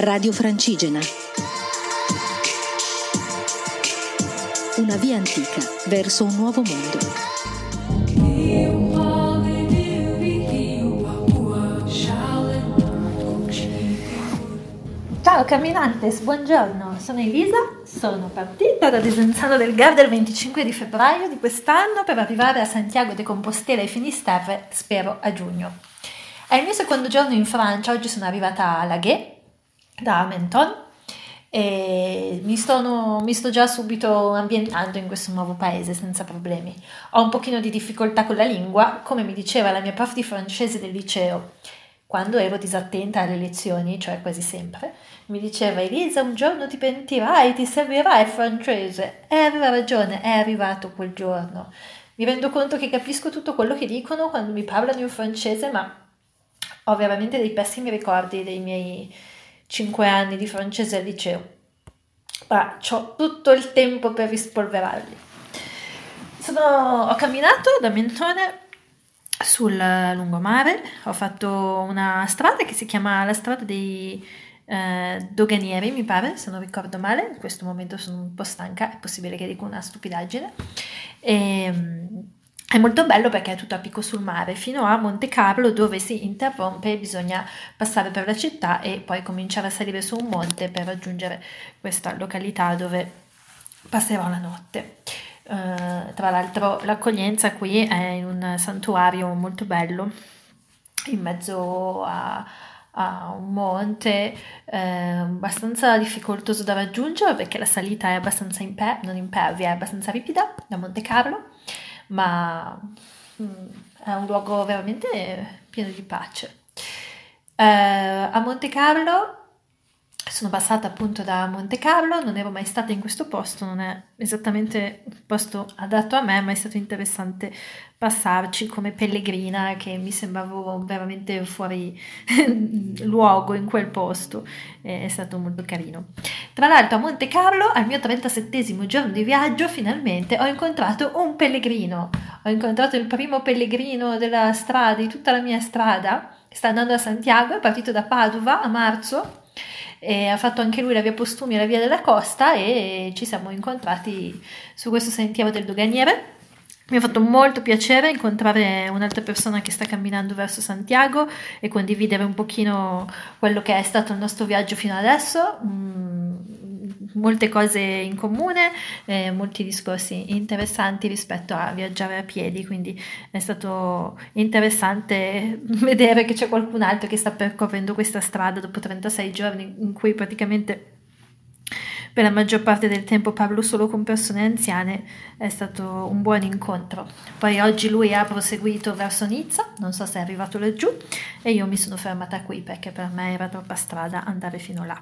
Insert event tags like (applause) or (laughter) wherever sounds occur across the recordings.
Radio Francigena. Una via antica verso un nuovo mondo. Ciao camminantes, buongiorno, sono Elisa, sono partita da Desenzano del Garda il 25 di febbraio di quest'anno per arrivare a Santiago de Compostela e Finisterre, spero a giugno. È il mio secondo giorno in Francia, oggi sono arrivata a Laguet, da Menton, e mi, sto, mi sto già subito ambientando in questo nuovo paese senza problemi. Ho un pochino di difficoltà con la lingua, come mi diceva la mia prof di francese del liceo, quando ero disattenta alle lezioni, cioè quasi sempre, mi diceva Elisa un giorno ti pentirai, ti servirà il francese. E aveva ragione, è arrivato quel giorno. Mi rendo conto che capisco tutto quello che dicono quando mi parlano in francese, ma ho veramente dei pessimi ricordi dei miei cinque anni di francese al liceo. Ma ho tutto il tempo per rispolverarli. Sono, ho camminato da Mentone sul lungomare, ho fatto una strada che si chiama la strada dei eh, doganieri, mi pare, se non ricordo male, in questo momento sono un po' stanca, è possibile che dico una stupidaggine. E, ehm, è molto bello perché è tutto a picco sul mare, fino a Monte Carlo dove si interrompe bisogna passare per la città e poi cominciare a salire su un monte per raggiungere questa località dove passerò la notte. Uh, tra l'altro l'accoglienza qui è in un santuario molto bello, in mezzo a, a un monte eh, abbastanza difficoltoso da raggiungere perché la salita è abbastanza imper- non impervia, è abbastanza ripida da Monte Carlo, ma mh, mm, è un luogo veramente pieno di pace. Eh, a Monte Carlo sono passata appunto da Monte Carlo, non ero mai stata in questo posto, non è esattamente il posto adatto a me, ma è stato interessante passarci come pellegrina che mi sembravo veramente fuori (laughs) luogo in quel posto, è stato molto carino. Tra l'altro a Monte Carlo, al mio 37 giorno di viaggio, finalmente ho incontrato un pellegrino, ho incontrato il primo pellegrino della strada, di tutta la mia strada, sta andando a Santiago, è partito da Padova a marzo e ha fatto anche lui la via Postumi e la via della Costa e ci siamo incontrati su questo sentiero del doganiere. Mi ha fatto molto piacere incontrare un'altra persona che sta camminando verso Santiago e condividere un pochino quello che è stato il nostro viaggio fino adesso. Mm, molte cose in comune, eh, molti discorsi interessanti rispetto a viaggiare a piedi, quindi è stato interessante (laughs) vedere che c'è qualcun altro che sta percorrendo questa strada dopo 36 giorni in cui praticamente per la maggior parte del tempo parlo solo con persone anziane, è stato un buon incontro. Poi oggi lui ha proseguito verso Nizza, non so se è arrivato laggiù, e io mi sono fermata qui perché per me era troppa strada andare fino là.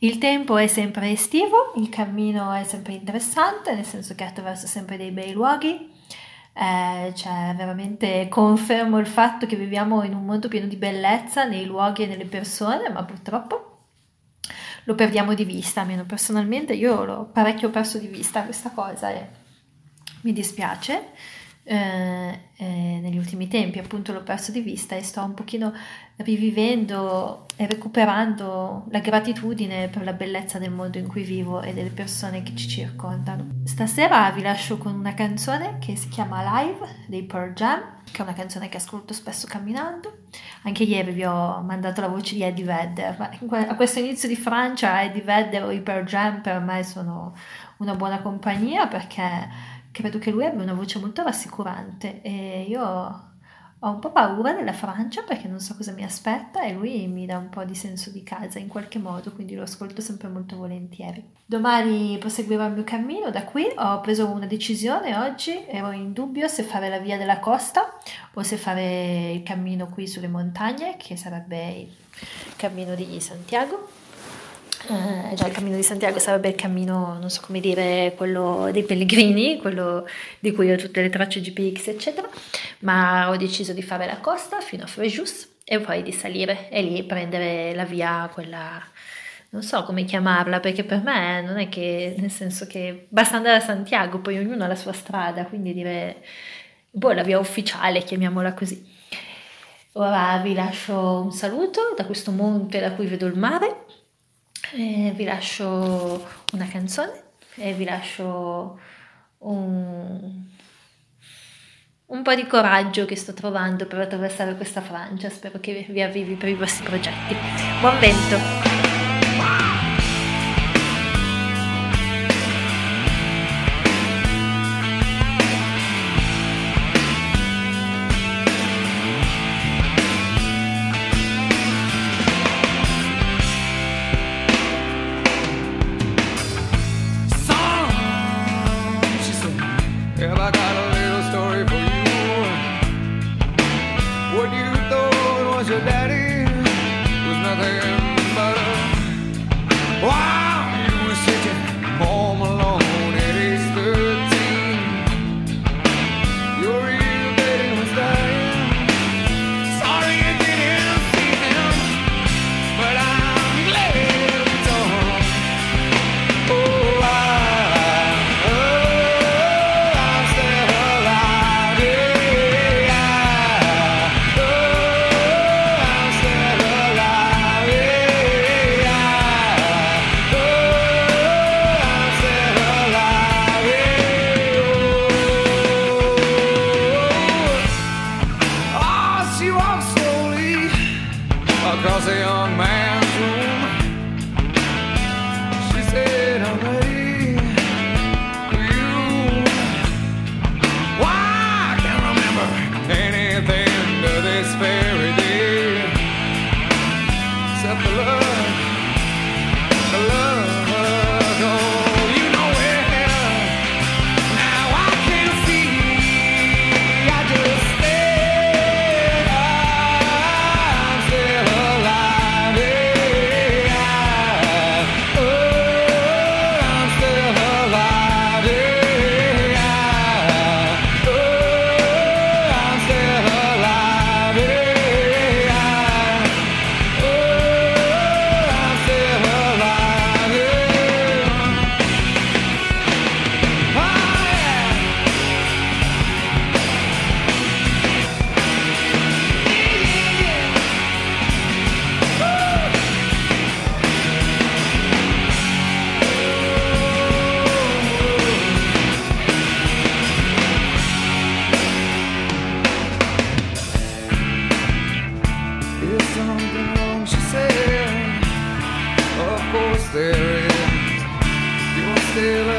Il tempo è sempre estivo, il cammino è sempre interessante, nel senso che attraverso sempre dei bei luoghi. Eh, cioè, veramente confermo il fatto che viviamo in un mondo pieno di bellezza nei luoghi e nelle persone, ma purtroppo lo perdiamo di vista, almeno personalmente io l'ho parecchio perso di vista questa cosa e mi dispiace. Eh, eh, negli ultimi tempi appunto l'ho perso di vista e sto un pochino rivivendo e recuperando la gratitudine per la bellezza del mondo in cui vivo e delle persone che ci circondano. Stasera vi lascio con una canzone che si chiama Live dei Pearl Jam, che è una canzone che ascolto spesso camminando. Anche ieri vi ho mandato la voce di Eddie Vedder, a questo inizio di Francia Eddie Vedder o i Pearl Jam per me sono una buona compagnia perché credo che lui abbia una voce molto rassicurante e io ho un po' paura della Francia perché non so cosa mi aspetta e lui mi dà un po' di senso di casa in qualche modo, quindi lo ascolto sempre molto volentieri. Domani proseguirò il mio cammino da qui, ho preso una decisione oggi, ero in dubbio se fare la via della costa o se fare il cammino qui sulle montagne, che sarebbe il cammino di Santiago eh, già il cammino di Santiago sarebbe il cammino, non so come dire, quello dei pellegrini, quello di cui ho tutte le tracce GPX, eccetera, ma ho deciso di fare la costa fino a Frejus e poi di salire e lì prendere la via, quella, non so come chiamarla, perché per me non è che, nel senso che basta andare a Santiago, poi ognuno ha la sua strada, quindi dire, boh, la via ufficiale, chiamiamola così. Ora vi lascio un saluto da questo monte da cui vedo il mare E vi lascio una canzone e vi lascio un, un po' di coraggio che sto trovando per attraversare questa Francia. Spero che vi avvivi per i vostri progetti. Buon vento! there is. You won't stay